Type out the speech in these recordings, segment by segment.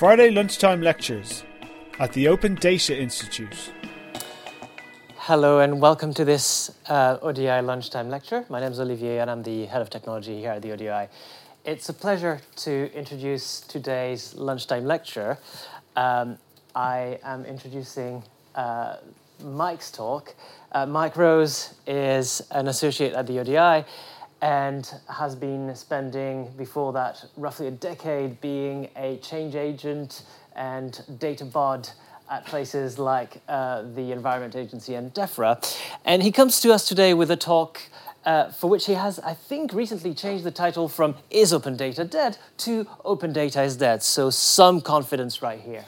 Friday lunchtime lectures at the Open Data Institute. Hello and welcome to this uh, ODI lunchtime lecture. My name is Olivier and I'm the head of technology here at the ODI. It's a pleasure to introduce today's lunchtime lecture. Um, I am introducing uh, Mike's talk. Uh, Mike Rose is an associate at the ODI and has been spending before that roughly a decade being a change agent and data bod at places like uh, the Environment Agency and DEFRA. And he comes to us today with a talk uh, for which he has, I think, recently changed the title from Is Open Data Dead to Open Data is Dead. So some confidence right here.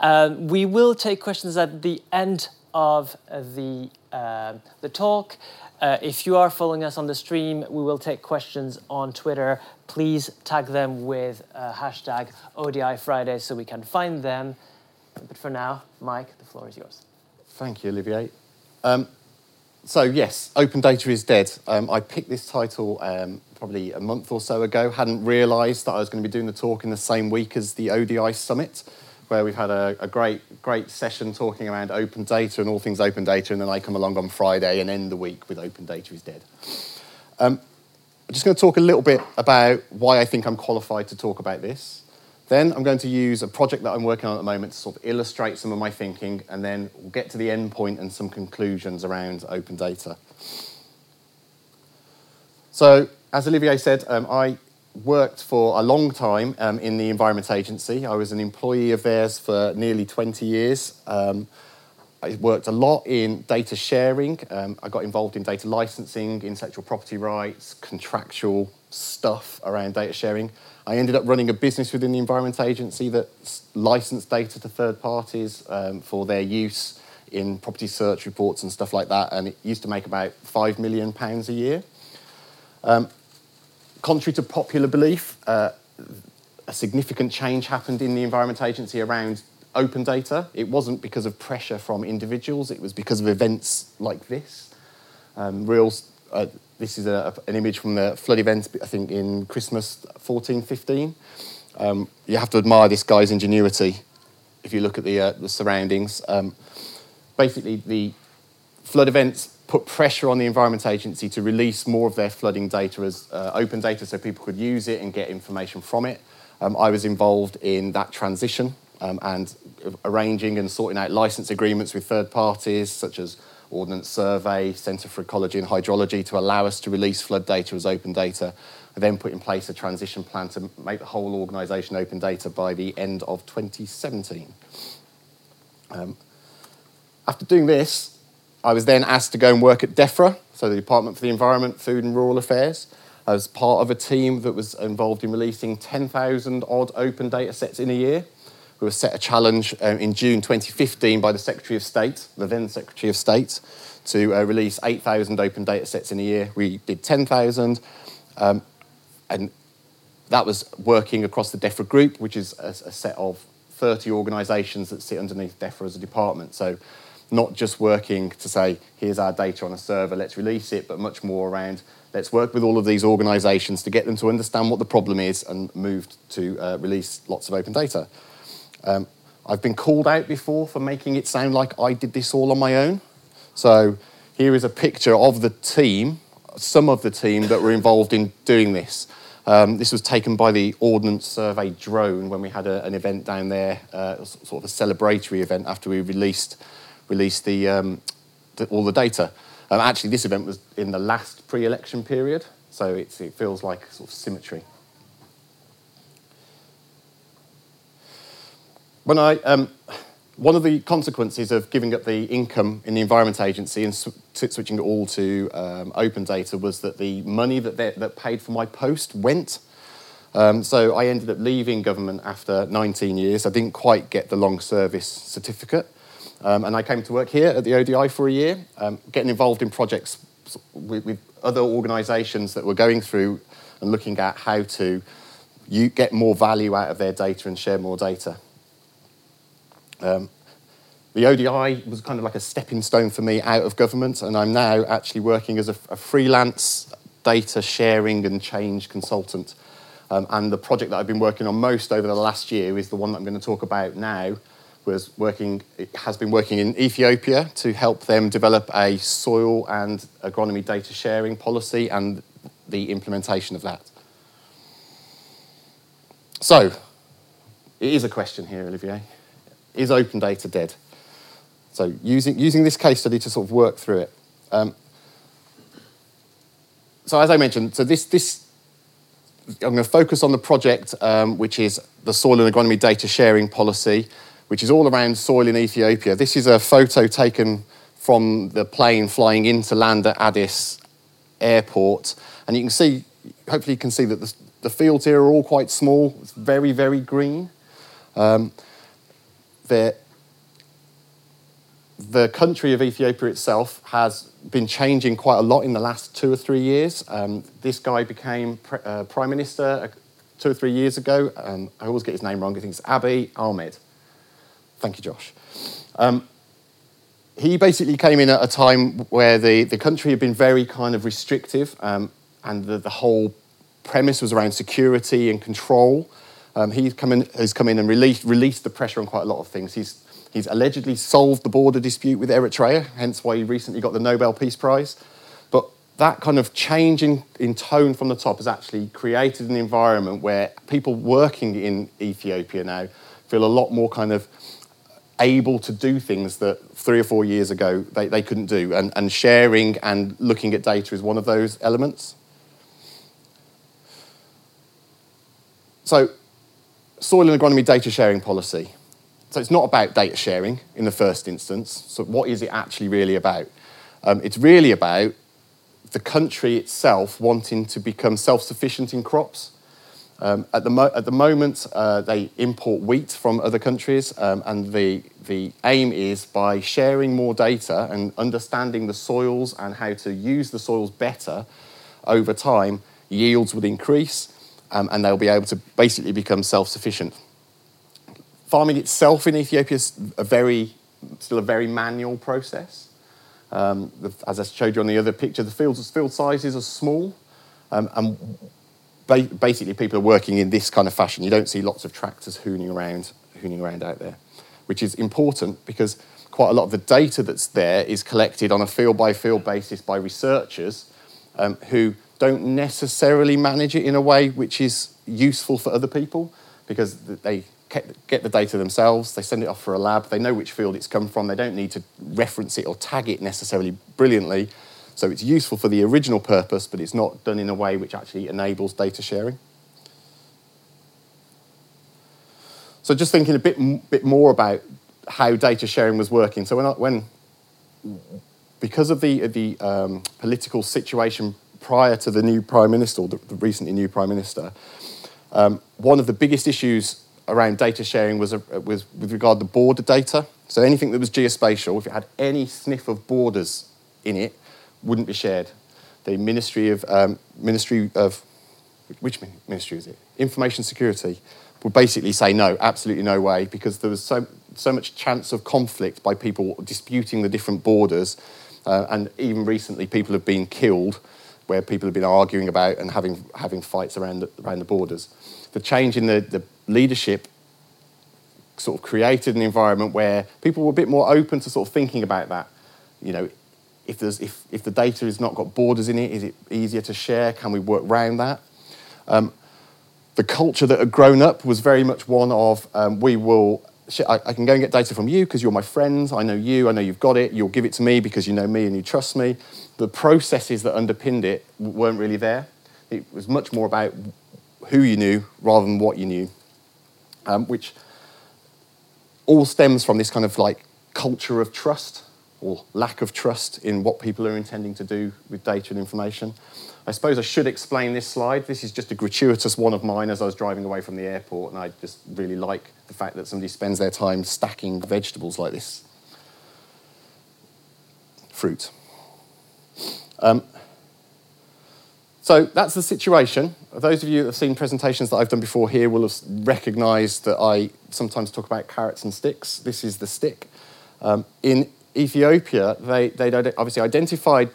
um, we will take questions at the end of the, uh, the talk. Uh, if you are following us on the stream, we will take questions on Twitter. Please tag them with uh, hashtag ODI Friday so we can find them. But for now, Mike, the floor is yours. Thank you, Olivier. Um, so, yes, Open Data is Dead. Um, I picked this title um, probably a month or so ago, hadn't realised that I was going to be doing the talk in the same week as the ODI Summit where we've had a, a, great, great session talking around open data and all things open data, and then I come along on Friday and end the week with Open Data is Dead. Um, I'm just going to talk a little bit about why I think I'm qualified to talk about this. Then I'm going to use a project that I'm working on at the moment to sort of illustrate some of my thinking, and then we'll get to the end point and some conclusions around open data. So, as Olivier said, um, I worked for a long time um, in the Environment Agency. I was an employee of theirs for nearly 20 years. Um, I worked a lot in data sharing. Um, I got involved in data licensing, intellectual property rights, contractual stuff around data sharing. I ended up running a business within the Environment Agency that licensed data to third parties um, for their use in property search reports and stuff like that, and it used to make about £5 million a year. Um, contrary to popular belief, uh, a significant change happened in the Environment Agency around open data. It wasn't because of pressure from individuals, it was because of events like this. Um, real, uh, this is a, an image from the flood event, I think, in Christmas 14 15. Um, you have to admire this guy's ingenuity if you look at the, uh, the surroundings. Um, basically, the flood events put pressure on the Environment Agency to release more of their flooding data as uh, open data so people could use it and get information from it. Um, I was involved in that transition um, and arranging and sorting out license agreements with third parties such as Ordnance Survey, Centre for Ecology and Hydrology to allow us to release flood data as open data. I then put in place a transition plan to make the whole organisation open data by the end of 2017. Um, after doing this, I was then asked to go and work at DEFRA, so the Department for the Environment, Food and Rural Affairs, as part of a team that was involved in releasing 10,000 odd open data sets in a year. We were set a challenge um, in June 2015 by the Secretary of State, the then Secretary of State, to uh, release 8,000 open data sets in a year. We did 10,000, um, and that was working across the DEFRA group, which is a, a set of 30 organisations that sit underneath DEFRA as a department. So not just working to say, here's our data on a server, let's release it, but much more around let's work with all of these organizations to get them to understand what the problem is and move to uh, release lots of open data. Um, I've been called out before for making it sound like I did this all on my own. So here is a picture of the team, some of the team that were involved in doing this. Um, this was taken by the Ordnance Survey drone when we had a, an event down there, uh, sort of a celebratory event after we released release the, um, the all the data. Um, actually, this event was in the last pre-election period, so it feels like sort of symmetry. When I, um, one of the consequences of giving up the income in the Environment Agency and sw switching it all to um, open data was that the money that, that paid for my post went. Um, so I ended up leaving government after 19 years. I didn't quite get the long service certificate. Um, and I came to work here at the ODI for a year, um, getting involved in projects with, with other organisations that were going through and looking at how to you get more value out of their data and share more data. Um, the ODI was kind of like a stepping stone for me out of government, and I'm now actually working as a, a freelance data sharing and change consultant. Um, and the project that I've been working on most over the last year is the one that I'm going to talk about now. Was working, has been working in Ethiopia to help them develop a soil and agronomy data sharing policy and the implementation of that. So, it is a question here, Olivier. Is open data dead? So, using, using this case study to sort of work through it. Um, so, as I mentioned, so this, this I'm going to focus on the project, um, which is the soil and agronomy data sharing policy, which is all around soil in Ethiopia. This is a photo taken from the plane flying into land at Addis airport. And you can see, hopefully, you can see that the, the fields here are all quite small. It's very, very green. Um, the country of Ethiopia itself has been changing quite a lot in the last two or three years. Um, this guy became uh, prime minister uh, two or three years ago. Um, I always get his name wrong. I think it's Abiy Ahmed. Thank you, Josh. Um, he basically came in at a time where the, the country had been very kind of restrictive um, and the, the whole premise was around security and control. Um, he's come in, has come in and released, released the pressure on quite a lot of things. He's, he's allegedly solved the border dispute with Eritrea, hence why he recently got the Nobel Peace Prize. But that kind of change in, in tone from the top has actually created an environment where people working in Ethiopia now feel a lot more kind of able to do things that three or four years ago they, they couldn't do. And, and sharing and looking at data is one of those elements. So, soil and agronomy data sharing policy. So, it's not about data sharing in the first instance. So, what is it actually really about? Um, it's really about the country itself wanting to become self sufficient in crops. Um, at, the mo- at the moment, uh, they import wheat from other countries, um, and the, the aim is by sharing more data and understanding the soils and how to use the soils better over time, yields would increase um, and they'll be able to basically become self sufficient. Farming itself in Ethiopia is a very, still a very manual process. Um, the, as I showed you on the other picture, the fields, field sizes are small, um, and ba- basically people are working in this kind of fashion. You don't see lots of tractors hooning around, hooning around out there, which is important because quite a lot of the data that's there is collected on a field by field basis by researchers um, who don't necessarily manage it in a way which is useful for other people because they get the data themselves, they send it off for a lab, they know which field it's come from, they don't need to reference it or tag it necessarily brilliantly. So it's useful for the original purpose, but it's not done in a way which actually enables data sharing. So just thinking a bit, bit more about how data sharing was working. So when, when because of the, the um, political situation prior to the new prime minister, or the, the recently new prime minister, um, one of the biggest issues around data sharing was, uh, was with regard to border data. So anything that was geospatial, if it had any sniff of borders in it, wouldn't be shared. The Ministry of um, Ministry of which ministry is it? Information Security would basically say no, absolutely no way, because there was so so much chance of conflict by people disputing the different borders, uh, and even recently people have been killed where people have been arguing about and having, having fights around the, around the borders. The change in the, the leadership sort of created an environment where people were a bit more open to sort of thinking about that. You know, if, there's, if, if the data has not got borders in it, is it easier to share? Can we work around that? Um, the culture that had grown up was very much one of um, we will I, can go and get data from you because you're my friends. I know you. I know you've got it. You'll give it to me because you know me and you trust me. The processes that underpinned it weren't really there. It was much more about who you knew rather than what you knew, um, which all stems from this kind of like culture of trust or lack of trust in what people are intending to do with data and information. I suppose I should explain this slide. This is just a gratuitous one of mine as I was driving away from the airport, and I just really like the fact that somebody spends their time stacking vegetables like this. Fruit. Um, so that's the situation. Those of you that have seen presentations that I've done before here will have recognised that I sometimes talk about carrots and sticks. This is the stick. Um, in Ethiopia, they, they obviously identified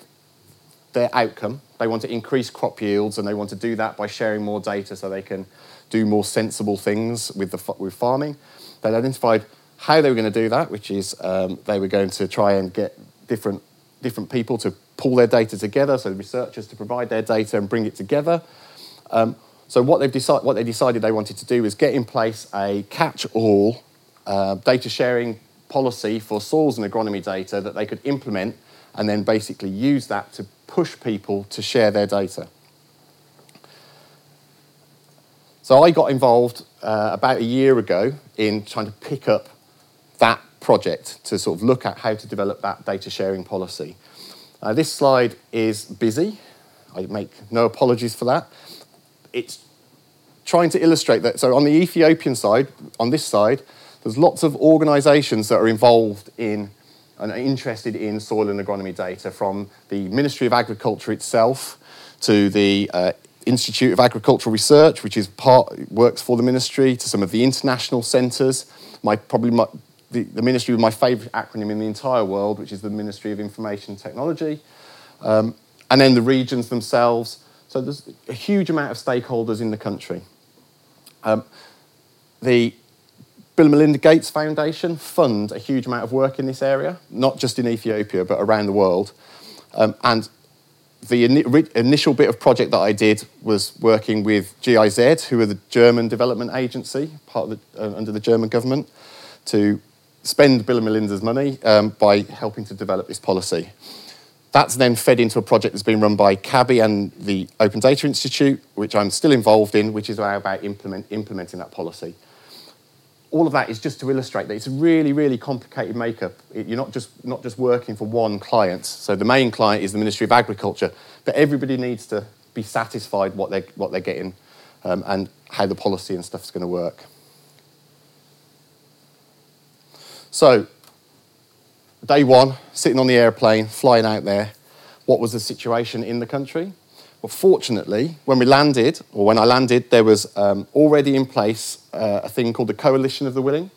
their outcome They want to increase crop yields, and they want to do that by sharing more data so they can do more sensible things with, the, with farming. They identified how they were going to do that, which is um, they were going to try and get different, different people to pull their data together, so researchers to provide their data and bring it together. Um, so what, they've decide, what they decided they wanted to do is get in place a catch-all uh, data sharing policy for soils and agronomy data that they could implement and then basically use that to push people to share their data. So I got involved uh, about a year ago in trying to pick up that project to sort of look at how to develop that data sharing policy. Uh, this slide is busy. I make no apologies for that. It's trying to illustrate that. So on the Ethiopian side, on this side, there's lots of organisations that are involved in and are interested in soil and agronomy data, from the Ministry of Agriculture itself to the uh, Institute of Agricultural Research, which is part works for the ministry, to some of the international centres. My probably my, the, the, ministry with my favourite acronym in the entire world, which is the Ministry of Information Technology, um, and then the regions themselves. So there's a huge amount of stakeholders in the country. Um, the Bill and Melinda Gates Foundation fund a huge amount of work in this area, not just in Ethiopia, but around the world. Um, and the in initial bit of project that I did was working with GIZ, who are the German development agency, part the, uh, under the German government, to spend Bill and Melinda's money um, by helping to develop this policy. That's then fed into a project that's been run by CABI and the Open Data Institute, which I'm still involved in, which is about implement, implementing that policy all of that is just to illustrate that it's a really, really complicated makeup. It, you're not just, not just working for one client. So the main client is the Ministry of Agriculture, but everybody needs to be satisfied what they're, what they're getting um, and how the policy and stuff is going to work. So, day one, sitting on the airplane, flying out there, what was the situation in the country? Well, fortunately, when we landed, or when I landed, there was um, already in place uh, a thing called the Coalition of the Willing.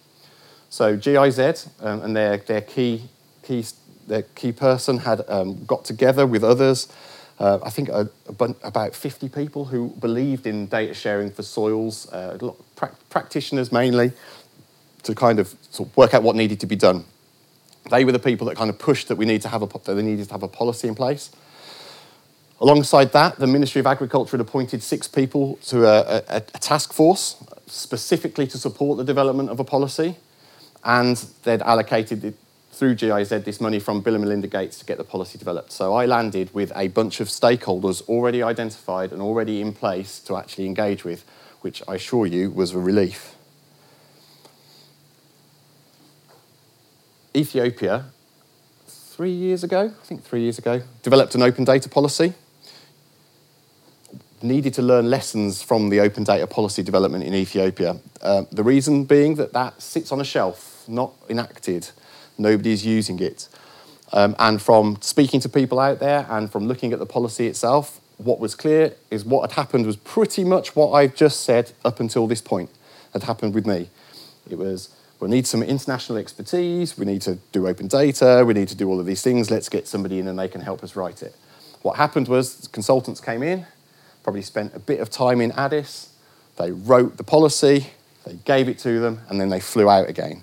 So GIZ um, and their, their, key, key, their key person had um, got together with others, uh, I think a, a, about 50 people who believed in data sharing for soils, uh, pra- practitioners mainly, to kind of, sort of work out what needed to be done. They were the people that kind of pushed that we need to have a, that they needed to have a policy in place. Alongside that, the Ministry of Agriculture had appointed six people to a, a, a, task force specifically to support the development of a policy, and they'd allocated through GIZ this money from Bill and Melinda Gates to get the policy developed. So I landed with a bunch of stakeholders already identified and already in place to actually engage with, which I assure you was a relief. Ethiopia, three years ago, I think three years ago, developed an open data policy needed to learn lessons from the open data policy development in Ethiopia. Uh, the reason being that that sits on a shelf, not enacted. Nobody's using it. Um, and from speaking to people out there and from looking at the policy itself, what was clear is what had happened was pretty much what I've just said up until this point had happened with me. It was, we need some international expertise, we need to do open data, we need to do all of these things, let's get somebody in and they can help us write it. What happened was consultants came in, probably spent a bit of time in Addis. They wrote the policy, they gave it to them, and then they flew out again.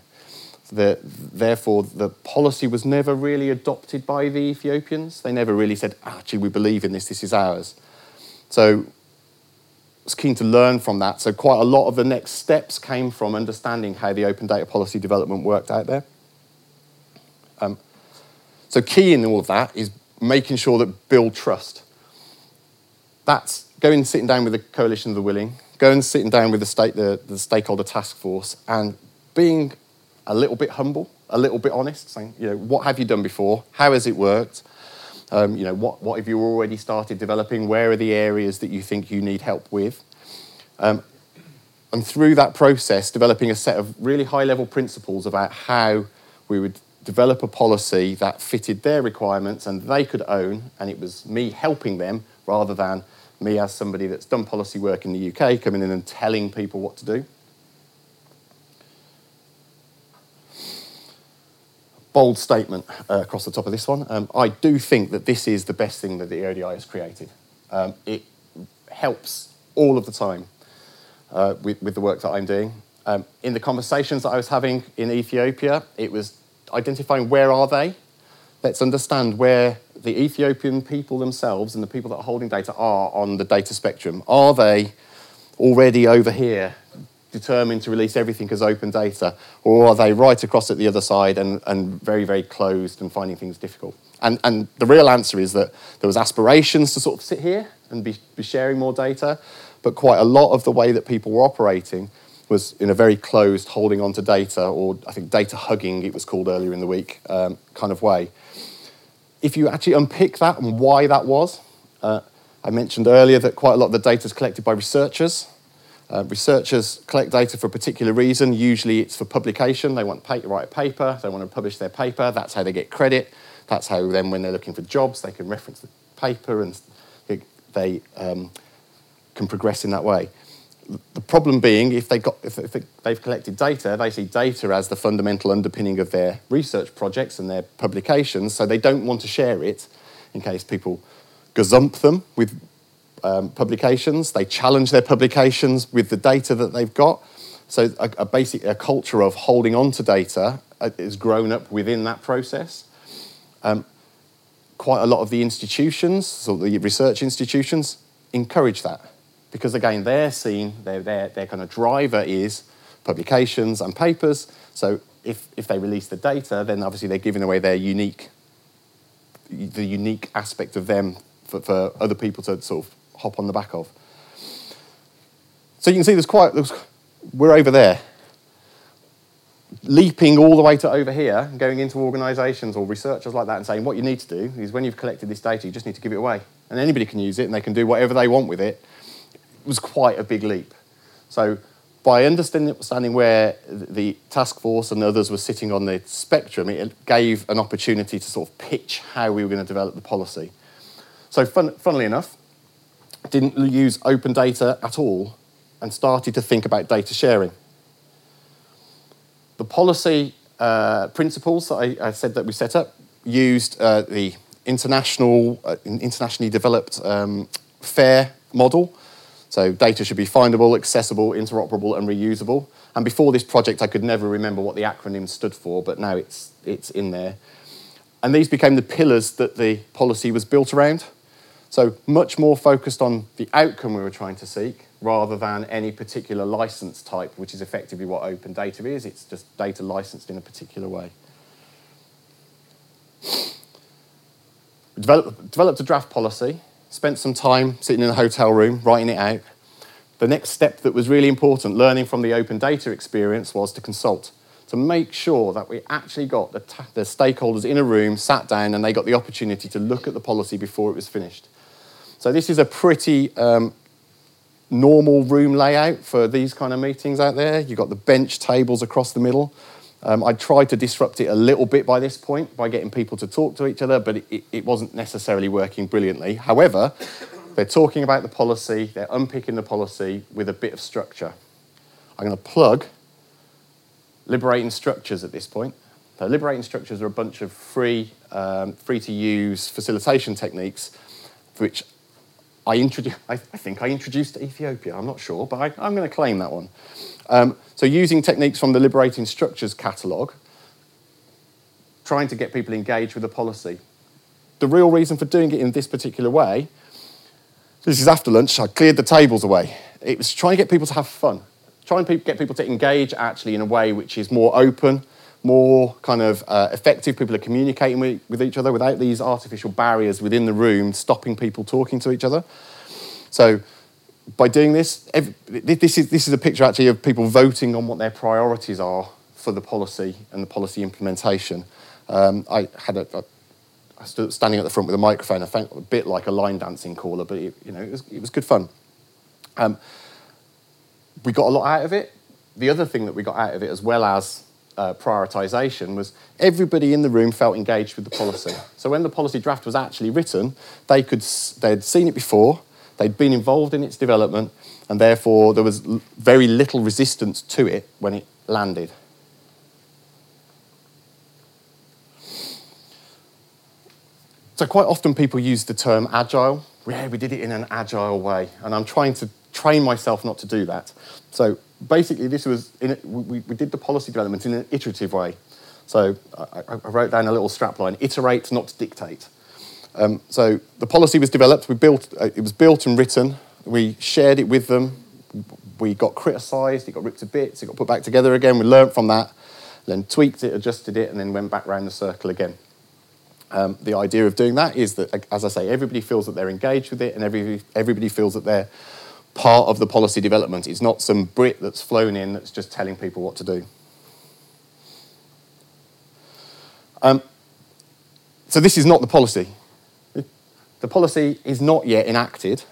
The, therefore, the policy was never really adopted by the Ethiopians. They never really said, actually, we believe in this, this is ours. So I was keen to learn from that. So quite a lot of the next steps came from understanding how the open data policy development worked out there. Um, so key in all of that is making sure that build trust. That's going and sitting down with the coalition of the willing, going and sitting down with the, state, the, the stakeholder task force, and being a little bit humble, a little bit honest, saying, you know, what have you done before? How has it worked? Um, you know, what, what have you already started developing? Where are the areas that you think you need help with? Um, and through that process, developing a set of really high level principles about how we would develop a policy that fitted their requirements and they could own, and it was me helping them rather than me as somebody that's done policy work in the UK coming in and telling people what to do. Bold statement uh, across the top of this one. Um, I do think that this is the best thing that the ODI has created. Um, it helps all of the time uh, with, with the work that I'm doing. Um, in the conversations that I was having in Ethiopia, it was identifying where are they. Let's understand where the Ethiopian people themselves and the people that are holding data are on the data spectrum. Are they already over here, determined to release everything as open data, or are they right across at the other side and, and very, very closed and finding things difficult? And, and the real answer is that there was aspirations to sort of sit here and be, be sharing more data, but quite a lot of the way that people were operating was in a very closed, holding on to data, or I think data hugging, it was called earlier in the week, um, kind of way. If you actually unpick that and why that was, uh, I mentioned earlier that quite a lot of the data is collected by researchers. Uh, researchers collect data for a particular reason. Usually it's for publication. They want to write a paper, they want to publish their paper. That's how they get credit. That's how then, when they're looking for jobs, they can reference the paper and they, um, can progress in that way the problem being, if, they got, if, they've collected data, they see data as the fundamental underpinning of their research projects and their publications, so they don't want to share it in case people gazump them with um, publications. They challenge their publications with the data that they've got. So a, a basic a culture of holding on to data uh, is grown up within that process. Um, quite a lot of the institutions, so the research institutions, encourage that because again, they're seen, their, their, their kind of driver is publications and papers. So if, if they release the data, then obviously they're giving away their unique, the unique aspect of them for, for other people to sort of hop on the back of. So you can see there's quite, there's, we're over there. Leaping all the way to over here, going into organisations or researchers like that and saying what you need to do is when you've collected this data, you just need to give it away. And anybody can use it and they can do whatever they want with it was quite a big leap. So by understanding where the task force and others were sitting on the spectrum, it gave an opportunity to sort of pitch how we were going to develop the policy. So fun, funnily enough, didn't use open data at all and started to think about data sharing. The policy uh, principles that I, I, said that we set up used uh, the international, uh, internationally developed um, FAIR model, so data should be findable, accessible, interoperable, and reusable. And before this project, I could never remember what the acronym stood for, but now it's, it's in there. And these became the pillars that the policy was built around. So much more focused on the outcome we were trying to seek rather than any particular license type, which is effectively what open data is. It's just data licensed in a particular way. Develop, developed a draft policy spent some time sitting in a hotel room writing it out. The next step that was really important, learning from the open data experience, was to consult, to make sure that we actually got the, the stakeholders in a room, sat down, and they got the opportunity to look at the policy before it was finished. So this is a pretty um, normal room layout for these kind of meetings out there. You've got the bench tables across the middle. Um, I tried to disrupt it a little bit by this point by getting people to talk to each other, but it, it wasn't necessarily working brilliantly. However, they're talking about the policy, they're unpicking the policy with a bit of structure. I'm going to plug liberating structures at this point. So liberating structures are a bunch of free, um, free to use facilitation techniques, which I, introduced, I, I think I introduced Ethiopia. I'm not sure, but I, I'm going to claim that one. Um, so using techniques from the Liberating Structures catalogue, trying to get people engaged with the policy. The real reason for doing it in this particular way, this is after lunch, I cleared the tables away. It was trying to get people to have fun, trying to get people to engage actually in a way which is more open, more kind of uh, effective. People are communicating with, with each other without these artificial barriers within the room stopping people talking to each other. So by doing this, every, this, is, this is a picture actually of people voting on what their priorities are for the policy and the policy implementation. Um, I had a, a I stood standing at the front with a microphone. I felt a bit like a line dancing caller, but it, you know, it was, it was good fun. Um, we got a lot out of it. The other thing that we got out of it, as well as uh, prioritisation, was everybody in the room felt engaged with the policy. So when the policy draft was actually written, they could they'd seen it before, They'd been involved in its development, and therefore there was very little resistance to it when it landed. so quite often people use the term agile. Yeah, we did it in an agile way, and I'm trying to train myself not to do that. So basically, this was in we, we did the policy development in an iterative way. So I, I wrote down a little strapline: iterate, not dictate. Um, so the policy was developed. We built. Uh, it was built and written. We shared it with them. We got criticised. It got ripped to bits. It got put back together again. We learnt from that, then tweaked it, adjusted it, and then went back round the circle again. Um, the idea of doing that is that, as I say, everybody feels that they're engaged with it, and every, everybody feels that they're part of the policy development. It's not some Brit that's flown in that's just telling people what to do. Um, so this is not the policy. The policy is not yet enacted,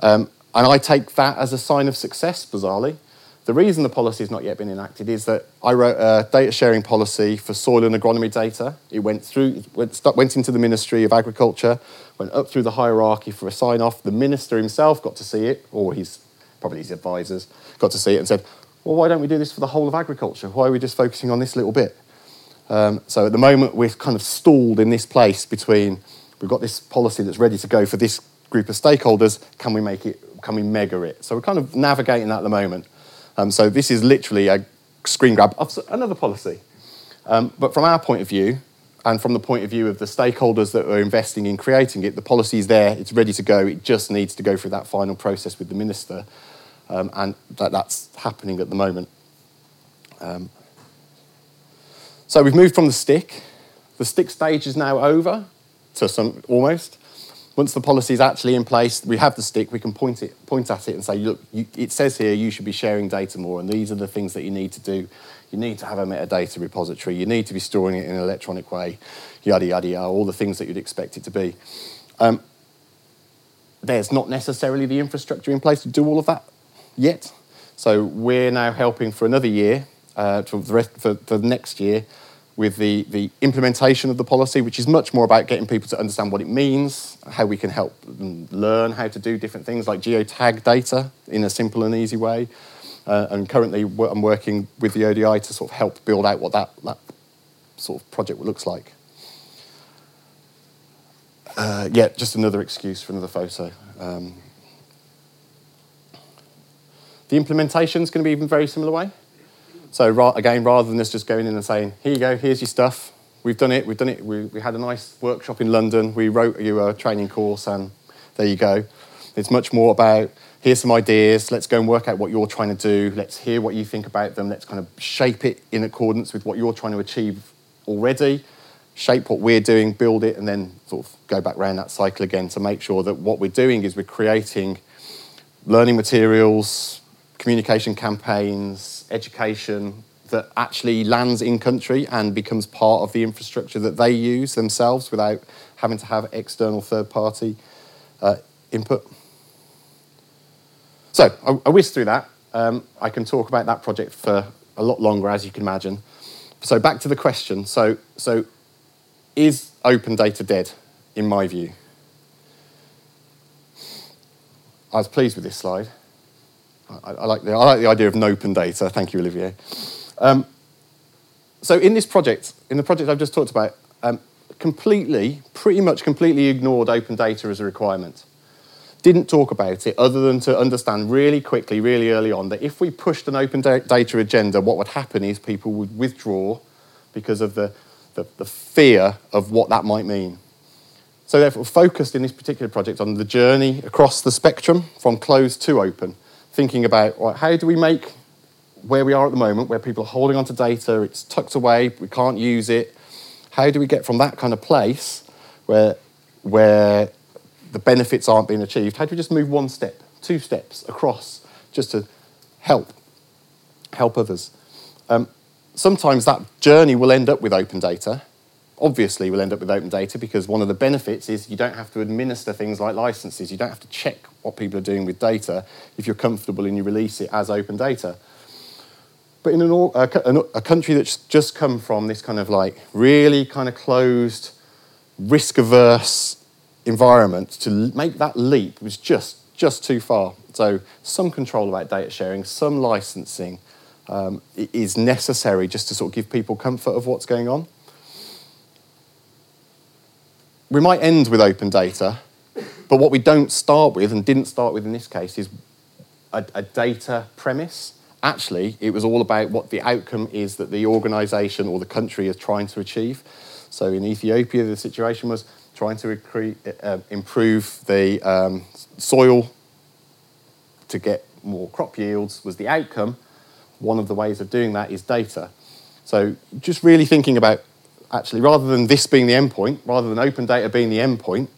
um, and I take that as a sign of success, bizarrely. The reason the policy has not yet been enacted is that I wrote a data sharing policy for soil and agronomy data. It went through, went, went into the Ministry of Agriculture, went up through the hierarchy for a sign off. The minister himself got to see it, or his probably his advisors got to see it and said, "Well, why don't we do this for the whole of agriculture? Why are we just focusing on this little bit?" Um, so at the moment, we're kind of stalled in this place between we've got this policy that's ready to go for this group of stakeholders. Can we make it? Can we mega it? So we're kind of navigating that at the moment. Um, so this is literally a screen grab of another policy. Um, but from our point of view, and from the point of view of the stakeholders that are investing in creating it, the policy is there, it's ready to go, it just needs to go through that final process with the minister. Um, and that, that's happening at the moment. Um, so we've moved from the stick. The stick stage is now over, to some almost. Once the policy is actually in place, we have the stick, we can point, it, point at it and say, look, you, it says here you should be sharing data more, and these are the things that you need to do. You need to have a metadata repository, you need to be storing it in an electronic way, yada, yada, yada, all the things that you'd expect it to be. Um, there's not necessarily the infrastructure in place to do all of that yet. So we're now helping for another year, uh, for, the rest, for, for the next year, with the, the implementation of the policy, which is much more about getting people to understand what it means, how we can help them learn how to do different things like geotag data in a simple and easy way. Uh, and currently, I'm working with the ODI to sort of help build out what that, that sort of project looks like. Uh, yeah, just another excuse for another photo. Um, the implementation is going to be in a very similar way. So again, rather than us just going in and saying, here you go, here's your stuff, we've done it, we've done it, we, we had a nice workshop in London, we wrote you a training course, and there you go. It's much more about, here's some ideas, let's go and work out what you're trying to do, let's hear what you think about them, let's kind of shape it in accordance with what you're trying to achieve already, shape what we're doing, build it, and then sort of go back around that cycle again to make sure that what we're doing is we're creating learning materials, communication campaigns, education that actually lands in country and becomes part of the infrastructure that they use themselves without having to have external third party uh, input. So I, I whizzed through that. Um, I can talk about that project for a lot longer, as you can imagine. So back to the question. So, so is open data dead, in my view? I was pleased with this slide. I, I, like the, I like the idea of no open data. Thank you, Olivier. Um, so in this project, in the project I've just talked about, um, completely, pretty much completely ignored open data as a requirement. Didn't talk about it other than to understand really quickly, really early on, that if we pushed an open da- data agenda, what would happen is people would withdraw because of the, the, the fear of what that might mean. So therefore, focused in this particular project on the journey across the spectrum from closed to open thinking about well, how do we make where we are at the moment, where people are holding on to data, it's tucked away, we can't use it. How do we get from that kind of place where, where the benefits aren't being achieved? How do we just move one step, two steps across just to help, help others? Um, sometimes that journey will end up with open data, obviously we'll end up with open data because one of the benefits is you don't have to administer things like licenses. You don't have to check what people are doing with data if you're comfortable and you release it as open data. But in an, a, a country that's just come from this kind of like really kind of closed, risk averse environment, to make that leap was just, just too far. So, some control about data sharing, some licensing um, is necessary just to sort of give people comfort of what's going on. We might end with open data, but what we don't start with, and didn't start with in this case, is a, a data premise. Actually, it was all about what the outcome is that the organisation or the country is trying to achieve. So in Ethiopia, the situation was trying to recre- uh, improve the um, soil to get more crop yields was the outcome. One of the ways of doing that is data. So just really thinking about actually, rather than this being the endpoint, rather than open data being the endpoint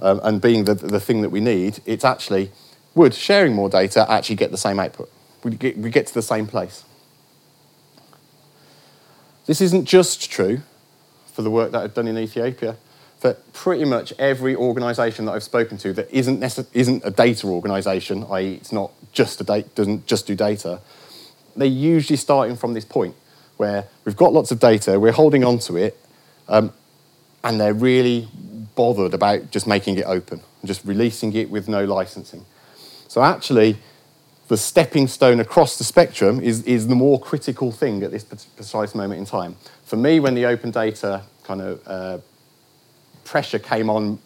um, and being the, the thing that we need, it's actually would sharing more data actually get the same output? We get, we get to the same place. This isn't just true for the work that I've done in Ethiopia. For pretty much every organisation that I've spoken to that isn't, isn't a data organisation, i.e., it's not just a data, doesn't just do data, they're usually starting from this point where we've got lots of data, we're holding on to it, um, and they're really bothered about just making it open, just releasing it with no licensing. So actually, the stepping stone across the spectrum is, is the more critical thing at this precise moment in time. For me, when the open data kind of uh, pressure came on,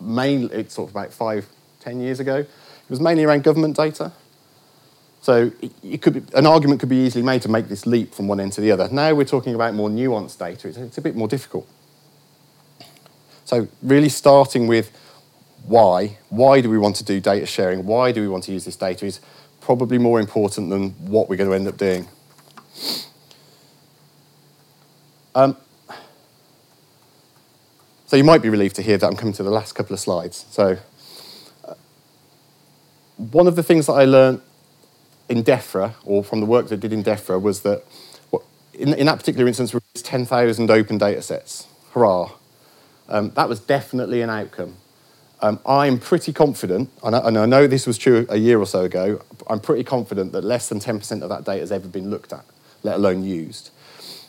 mainly, it's sort of about five, ten years ago, it was mainly around government data. So it, could be, an argument could be easily made to make this leap from one end to the other. Now we're talking about more nuanced data. It's, it's a bit more difficult. So really starting with why, why do we want to do data sharing? Why do we want to use this data is probably more important than what we're going to end up doing. Um, so you might be relieved to hear that I'm coming to the last couple of slides. So uh, one of the things that I learned in DEFRA, or from the work that did in DEFRA, was that in, in that particular instance, we released 10,000 open data sets. Hurrah. Um, that was definitely an outcome. Um, I'm pretty confident, and I, and I, know this was true a year or so ago, I'm pretty confident that less than 10% of that data has ever been looked at, let alone used.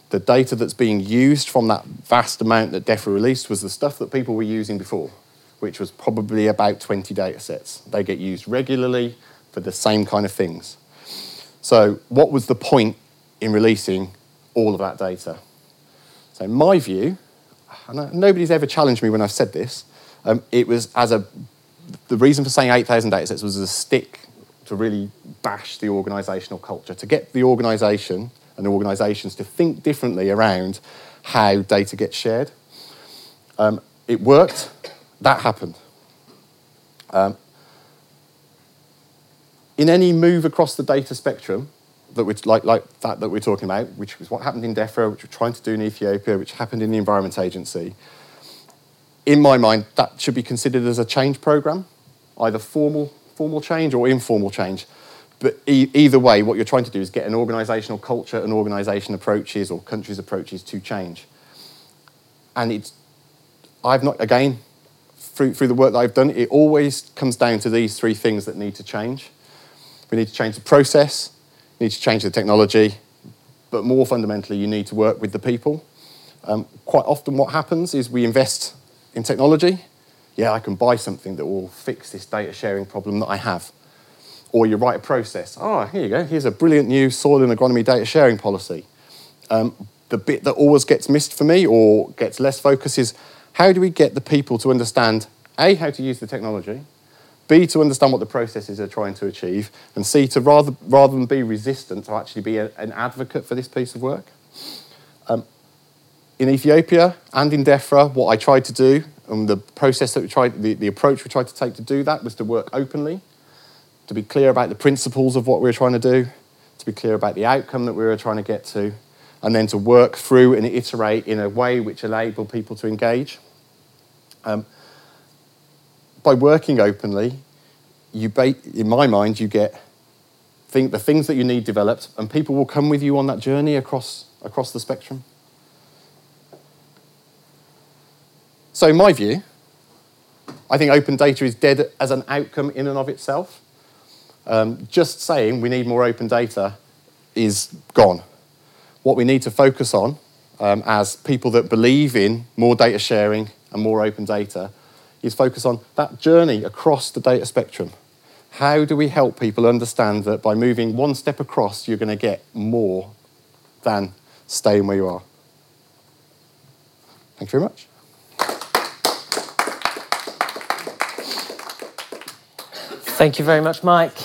The data that's being used from that vast amount that DEFRA released was the stuff that people were using before, which was probably about 20 data sets. They get used regularly for the same kind of things. So, what was the point in releasing all of that data? So, in my view, and nobody's ever challenged me when I've said this, um, it was as a the reason for saying 8,000 datasets was a stick to really bash the organisational culture, to get the organisation and the organisations to think differently around how data gets shared. Um, it worked. That happened. Um, in any move across the data spectrum, that we like, like that that we're talking about, which was what happened in DEFRA, which we're trying to do in Ethiopia, which happened in the Environment Agency, in my mind, that should be considered as a change program, either formal, formal change or informal change. But e- either way, what you're trying to do is get an organisational culture and organisation approaches or countries' approaches to change. And it's, I've not, again, through, through the work that I've done, it always comes down to these three things that need to change. We need to change the process, we need to change the technology, but more fundamentally, you need to work with the people. Um, quite often, what happens is we invest in technology. Yeah, I can buy something that will fix this data sharing problem that I have. Or you write a process. Oh, here you go. Here's a brilliant new soil and agronomy data sharing policy. Um, the bit that always gets missed for me or gets less focus is how do we get the people to understand A, how to use the technology, B, to understand what the processes are trying to achieve, and C, to rather, rather than be resistant, to actually be a, an advocate for this piece of work. Um, in Ethiopia and in DEFRA, what I tried to do, and the process that we tried, the, the approach we tried to take to do that was to work openly, to be clear about the principles of what we were trying to do, to be clear about the outcome that we were trying to get to, and then to work through and iterate in a way which enabled people to engage. Um, by working openly, you in my mind, you get think the things that you need developed, and people will come with you on that journey across across the spectrum. So, in my view, I think open data is dead as an outcome in and of itself. Um, just saying we need more open data is gone. What we need to focus on um, as people that believe in more data sharing and more open data is focus on that journey across the data spectrum. How do we help people understand that by moving one step across, you're going to get more than staying where you are? Thank you very much. Thank you very much, Mike.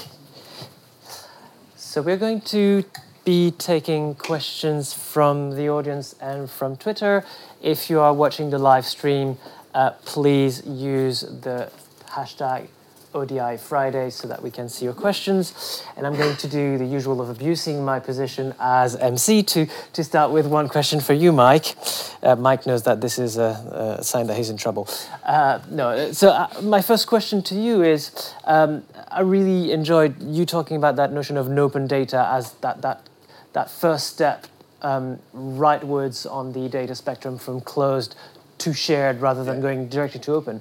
So we're going to be taking questions from the audience and from Twitter. If you are watching the live stream, uh, please use the hashtag ODI Friday so that we can see your questions. And I'm going to do the usual of abusing my position as MC to, to start with one question for you, Mike. Uh, Mike knows that this is a, a sign that he's in trouble. Uh, no, so uh, my first question to you is um, I really enjoyed you talking about that notion of open data as that, that, that first step um, rightwards on the data spectrum from closed to shared rather than going directly to open.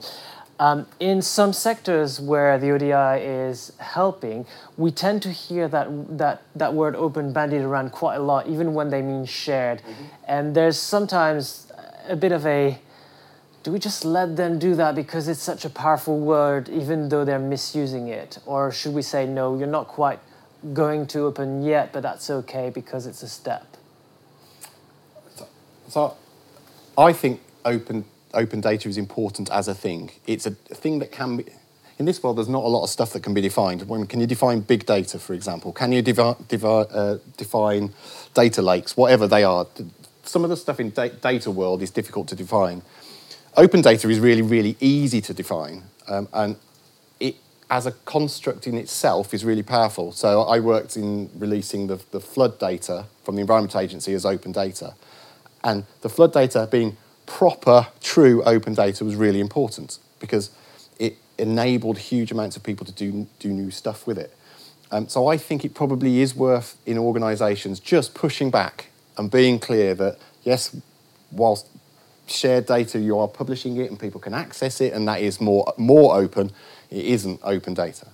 Um, in some sectors where the ODI is helping, we tend to hear that, that, that word open bandied around quite a lot, even when they mean shared. Mm-hmm. And there's sometimes a bit of a do we just let them do that because it's such a powerful word, even though they're misusing it? Or should we say, no, you're not quite going to open yet, but that's okay because it's a step? So, so I think open open data is important as a thing. It's a thing that can be. In this world, there's not a lot of stuff that can be defined. Can you define big data, for example? Can you devi- devi- uh, define data lakes, whatever they are? Some of the stuff in da- data world is difficult to define. Open data is really, really easy to define, um, and it, as a construct in itself, is really powerful. So I worked in releasing the, the flood data from the Environment Agency as open data, and the flood data being proper, true open data was really important because it enabled huge amounts of people to do, do new stuff with it. Um, so I think it probably is worth in organisations just pushing back and being clear that yes, whilst shared data, you are publishing it and people can access it, and that is more more open. It isn't open data.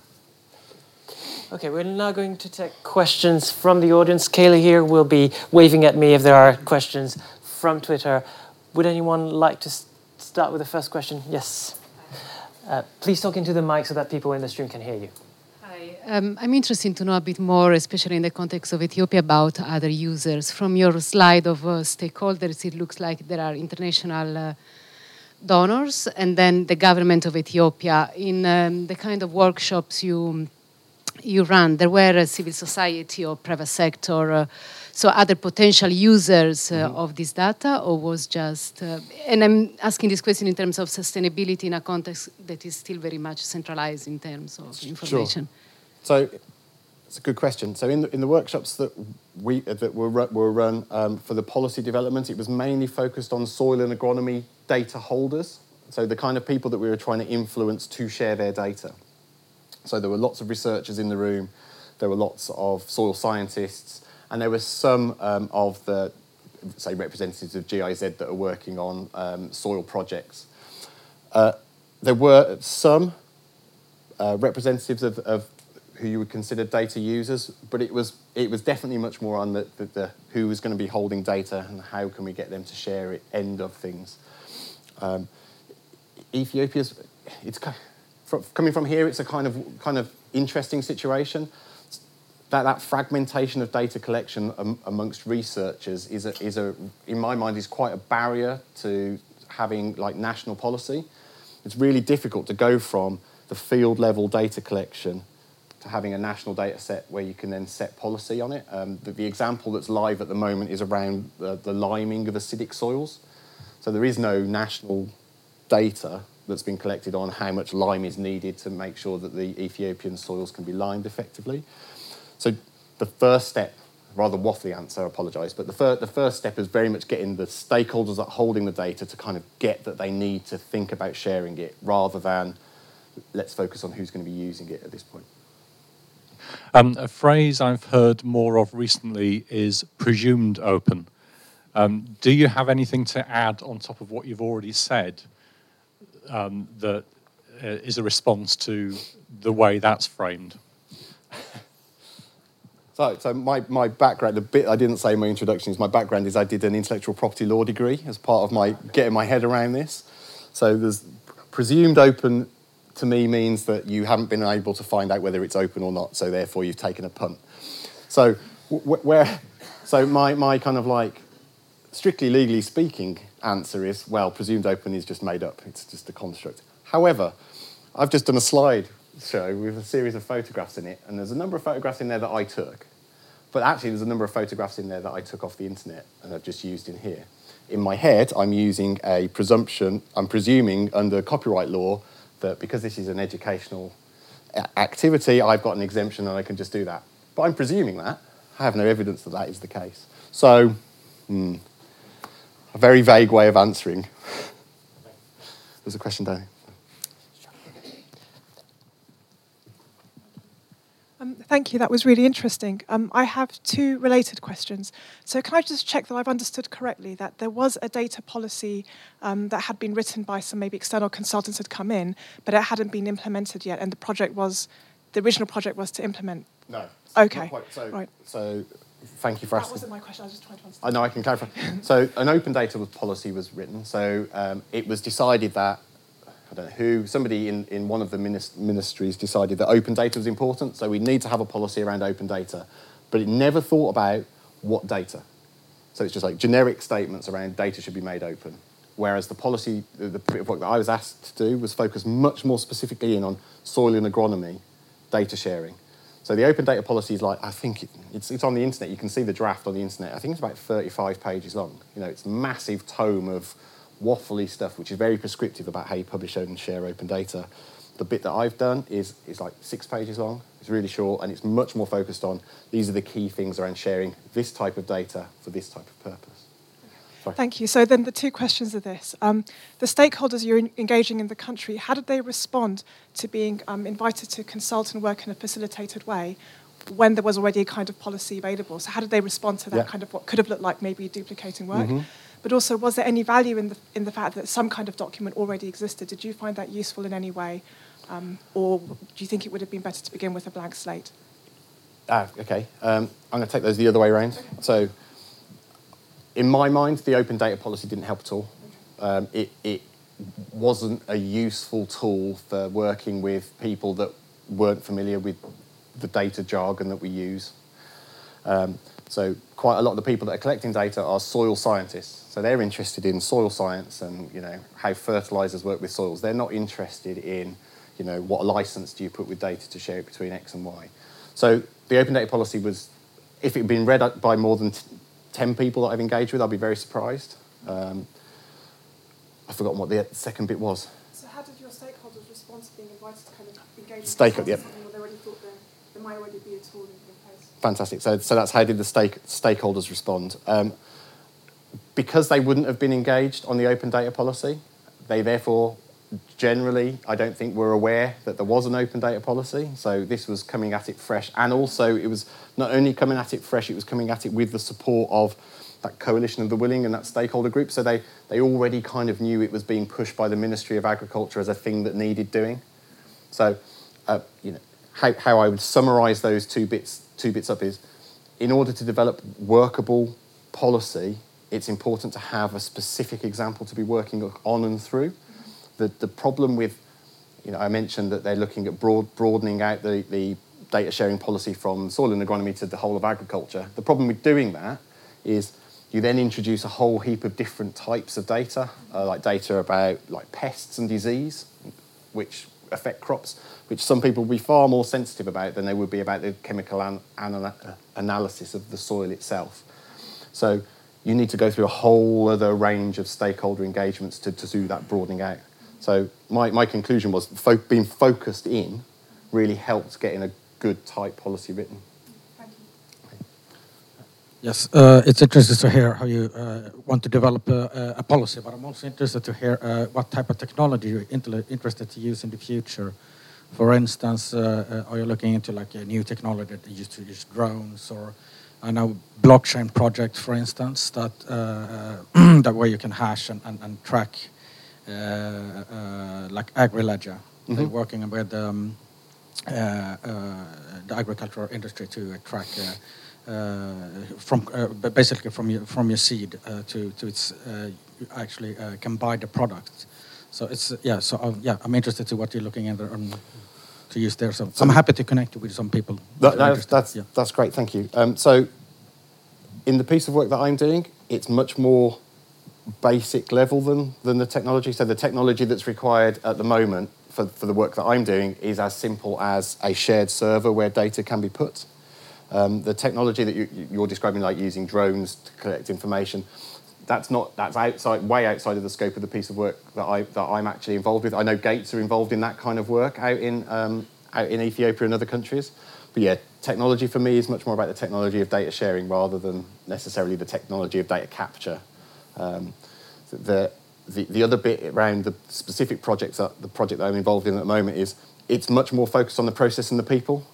Okay, we're now going to take questions from the audience. Kayla here will be waving at me if there are questions from Twitter. Would anyone like to start with the first question? Yes. Uh, please talk into the mic so that people in the stream can hear you. Hi. Um, I'm interested to know a bit more, especially in the context of Ethiopia, about other users. From your slide of uh, stakeholders, it looks like there are international uh, donors and then the government of Ethiopia. In um, the kind of workshops you you run, there were civil society or private sector uh, so other potential users uh, mm-hmm. of this data, or was just, uh, and I'm asking this question in terms of sustainability in a context that is still very much centralized in terms of information. Sure. So it's a good question. So in the, in the workshops that we that were were run um, for the policy development, it was mainly focused on soil and agronomy data holders. So the kind of people that we were trying to influence to share their data. So there were lots of researchers in the room. There were lots of soil scientists and there were some um, of the, say, representatives of GIZ that are working on um, soil projects. Uh, there were some uh, representatives of, of, who you would consider data users, but it was it was definitely much more on the, the, the who was going to be holding data and how can we get them to share it end of things. Um, Ethiopia's it's coming from here. It's a kind of kind of interesting situation that, that fragmentation of data collection um, amongst researchers is a, is a, in my mind, is quite a barrier to having like national policy. It's really difficult to go from the field level data collection to having a national data set where you can then set policy on it. Um, the, the, example that's live at the moment is around the, the liming of acidic soils. So there is no national data that's been collected on how much lime is needed to make sure that the Ethiopian soils can be limed effectively. So the first step, rather waffly answer, I apologise, but the, fir- the first step is very much getting the stakeholders that are holding the data to kind of get that they need to think about sharing it rather than let's focus on who's going to be using it at this point. Um, a phrase I've heard more of recently is presumed open. Um, do you have anything to add on top of what you've already said um, that uh, is a response to the way that's framed? So, so my, my background, the bit I didn't say in my introduction is my background is I did an intellectual property law degree as part of my getting my head around this. So there's presumed open to me means that you haven't been able to find out whether it's open or not, so therefore you've taken a punt. So where, so my, my kind of like strictly legally speaking answer is well, presumed open is just made up. It's just a construct. However, I've just done a slide show with a series of photographs in it, and there's a number of photographs in there that I took. But actually, there's a number of photographs in there that I took off the internet and I've just used in here. In my head, I'm using a presumption, I'm presuming under copyright law that because this is an educational activity, I've got an exemption and I can just do that. But I'm presuming that. I have no evidence that that is the case. So, hmm, a very vague way of answering. There's a question down here. Um, thank you. That was really interesting. Um, I have two related questions. So, can I just check that I've understood correctly that there was a data policy um, that had been written by some maybe external consultants had come in, but it hadn't been implemented yet, and the project was the original project was to implement. No. Okay. So, right. So, thank you for that asking. That wasn't my question. I was just trying to understand. I know I can clarify. so, an open data policy was written. So, um, it was decided that I don't know who, somebody in, in one of the ministries decided that open data was important, so we need to have a policy around open data. But it never thought about what data. So it's just like generic statements around data should be made open. Whereas the policy, the, the work that I was asked to do was focus much more specifically in on soil and agronomy data sharing. So the open data policy is like, I think it, it's, it's on the internet. You can see the draft on the internet. I think it's about 35 pages long. You know, it's massive tome of waffly stuff, which is very prescriptive about how you publish and share open data. The bit that I've done is, is like six pages long. It's really short and it's much more focused on these are the key things around sharing this type of data for this type of purpose. Thank you. So then the two questions are this. Um, the stakeholders you're engaging in the country, how did they respond to being um, invited to consult and work in a facilitated way when there was already a kind of policy available? So how did they respond to that yeah. kind of what could have looked like maybe duplicating work? Mm-hmm. But also, was there any value in the, in the fact that some kind of document already existed? Did you find that useful in any way? Um, or do you think it would have been better to begin with a blank slate? Ah, okay. Um, I'm going to take those the other way around. Okay. So, in my mind, the open data policy didn't help at all. Um, it, it wasn't a useful tool for working with people that weren't familiar with the data jargon that we use. Um, so quite a lot of the people that are collecting data are soil scientists. So they're interested in soil science and you know how fertilizers work with soils. They're not interested in you know what license do you put with data to share it between X and Y. So the open data policy was, if it had been read by more than 10 people that I've engaged with, I'd be very surprised. Um, I've forgotten what the second bit was. So how did your stakeholders respond to being invited to kind of engage Stakeholder, yep. they already thought there, there might already be a tool in place. Fantastic. So, so that's how did the stake, stakeholders respond? Um, because they wouldn't have been engaged on the open data policy, they therefore generally, I don't think, were aware that there was an open data policy. So this was coming at it fresh. And also, it was not only coming at it fresh, it was coming at it with the support of that coalition of the willing and that stakeholder group. So they, they already kind of knew it was being pushed by the Ministry of Agriculture as a thing that needed doing. So, uh, you know, how, how I would summarize those two bits two bits up is in order to develop workable policy, it's important to have a specific example to be working on and through. The, the problem with, you know, I mentioned that they're looking at broad, broadening out the, the data sharing policy from soil and agronomy to the whole of agriculture. The problem with doing that is you then introduce a whole heap of different types of data, uh, like data about like pests and disease, which affect crops, which some people will be far more sensitive about than they would be about the chemical an- an- analysis of the soil itself. So you need to go through a whole other range of stakeholder engagements to, to do that broadening out. So my, my conclusion was fo- being focused in really helped getting a good tight policy written. Thank you. Yes, uh, it's interesting to hear how you uh, want to develop a, a, policy, but I'm also interested to hear uh, what type of technology you're interested to use in the future. For instance, uh, uh, are you looking into like a new technology that used to use drones, or I know blockchain project, for instance, that uh, that way you can hash and, and, and track like AgriLedger. Mm-hmm. They're working with um, the agricultural industry to track. Uh, from uh, basically from your from your seed uh, to to its actually can buy the product. So it's yeah. So yeah, I'm interested to what you're looking at um, to use there. So, so I'm happy to connect with some people. That, that's that's, yeah. that's great. Thank you. Um, so in the piece of work that I'm doing, it's much more basic level than than the technology. So the technology that's required at the moment for, for the work that I'm doing is as simple as a shared server where data can be put. Um, the technology that you, you're describing, like using drones to collect information, that's not that's outside, way outside of the scope of the piece of work that I that I'm actually involved with. I know Gates are involved in that kind of work out in um, out in Ethiopia and other countries. But yeah, technology for me is much more about the technology of data sharing rather than necessarily the technology of data capture. Um, the, the the other bit around the specific projects that the project that I'm involved in at the moment is it's much more focused on the process and the people.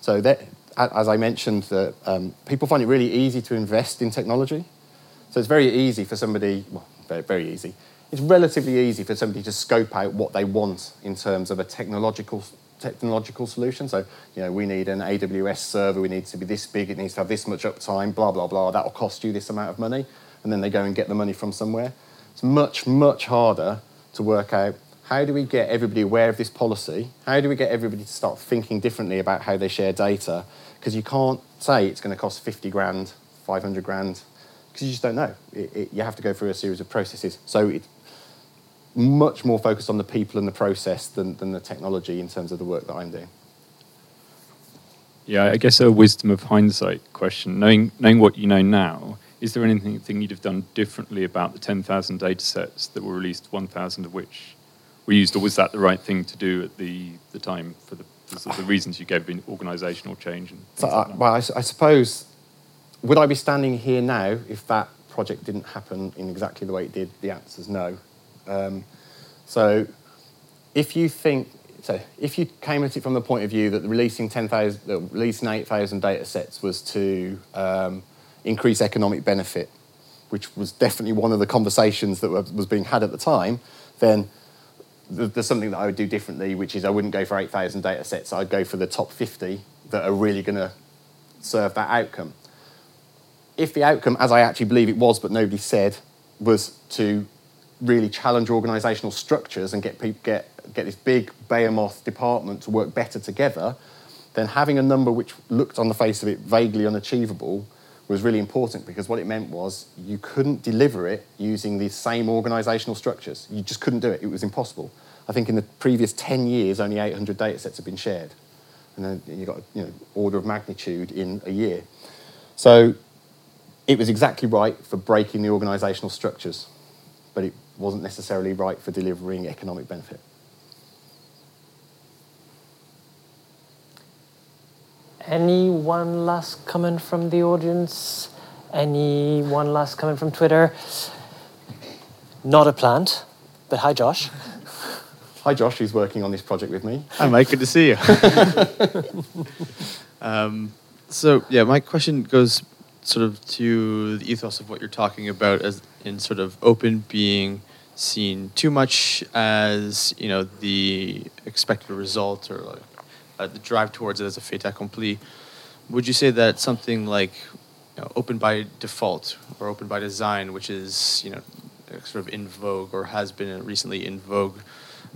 So that, as I mentioned, that um, people find it really easy to invest in technology. So it's very easy for somebody, well, very, very easy. It's relatively easy for somebody to scope out what they want in terms of a technological technological solution. So, you know, we need an AWS server, we need to be this big, it needs to have this much uptime, blah, blah, blah. That'll cost you this amount of money. And then they go and get the money from somewhere. It's much, much harder to work out how do we get everybody aware of this policy? How do we get everybody to start thinking differently about how they share data? Because you can't say it's going to cost 50 grand, 500 grand, because you just don't know. It, it, you have to go through a series of processes. So it's much more focused on the people and the process than, than the technology in terms of the work that I'm doing. Yeah, I guess a wisdom of hindsight question. Knowing, knowing what you know now, is there anything you'd have done differently about the 10,000 data sets that were released, 1,000 of which were used, or was that the right thing to do at the, the time for the, the, the reasons you gave in organisational change? And so, uh, well, I, I suppose would I be standing here now if that project didn't happen in exactly the way it did? The answer is no. Um, so if you think, so if you came at it from the point of view that releasing 10,000, uh, releasing 8,000 data sets was to um, increase economic benefit, which was definitely one of the conversations that was being had at the time, then there's something that I would do differently, which is I wouldn't go for 8,000 data sets. I'd go for the top 50 that are really going to serve that outcome if the outcome, as I actually believe it was, but nobody said, was to really challenge organisational structures and get people, get get this big behemoth department to work better together, then having a number which looked on the face of it vaguely unachievable was really important because what it meant was you couldn't deliver it using the same organisational structures. You just couldn't do it. It was impossible. I think in the previous 10 years, only 800 data sets have been shared. And then you got you know, order of magnitude in a year. So it was exactly right for breaking the organisational structures, but it wasn't necessarily right for delivering economic benefit. Any one last comment from the audience? Any one last comment from Twitter? Not a plant, but hi, Josh. Hi, Josh, who's working on this project with me. Hi, Mike. Good to see you. um, so, yeah, my question goes sort of to the ethos of what you're talking about as in sort of open being seen too much as you know the expected result or like, uh, the drive towards it as a fait accompli. Would you say that something like you know, open by default or open by design, which is you know sort of in vogue or has been recently in vogue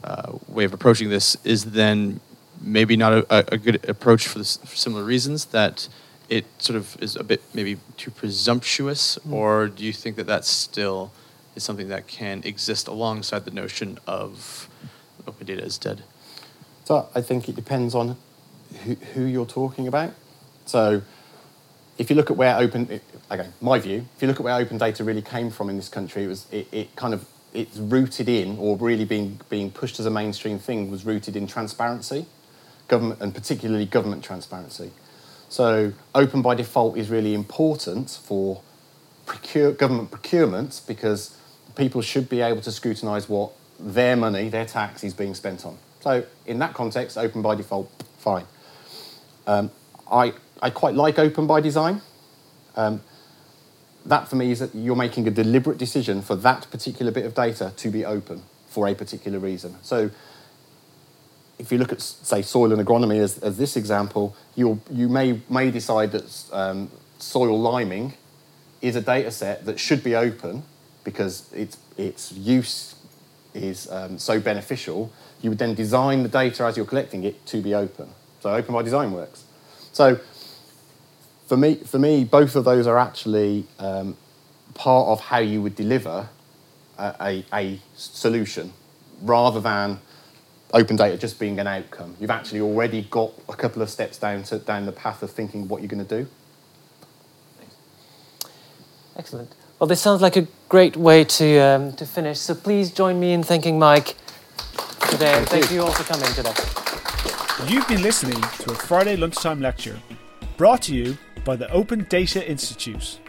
uh, way of approaching this, is then maybe not a, a good approach for, this, for similar reasons that it sort of is a bit maybe too presumptuous, mm. or do you think that that still is something that can exist alongside the notion of open data is dead? So I think it depends on who, who you're talking about. So if you look at where open, again, my view, if you look at where open data really came from in this country, it was it, it kind of it's rooted in, or really being being pushed as a mainstream thing, was rooted in transparency, government, and particularly government transparency. So open by default is really important for procure, government procurement because people should be able to scrutinise what their money, their tax is being spent on. So in that context, open by default, fine. Um, I, I quite like open by design. Um, that for me is that you're making a deliberate decision for that particular bit of data to be open for a particular reason. So if you look at, say, soil and agronomy as, as this example, you you may, may decide that um, soil liming is a data set that should be open because its, its use is um, so beneficial. You would then design the data as you're collecting it to be open. So open by design works. So for me, for me both of those are actually um, part of how you would deliver a, a, a solution rather than open data just being an outcome. You've actually already got a couple of steps down to, down the path of thinking what you're going to do. Excellent. Well, this sounds like a great way to, um, to finish. So please join me in thanking Mike today. And thank you all for coming today. You've been listening to a Friday lunchtime lecture brought to you by the Open Data Institute.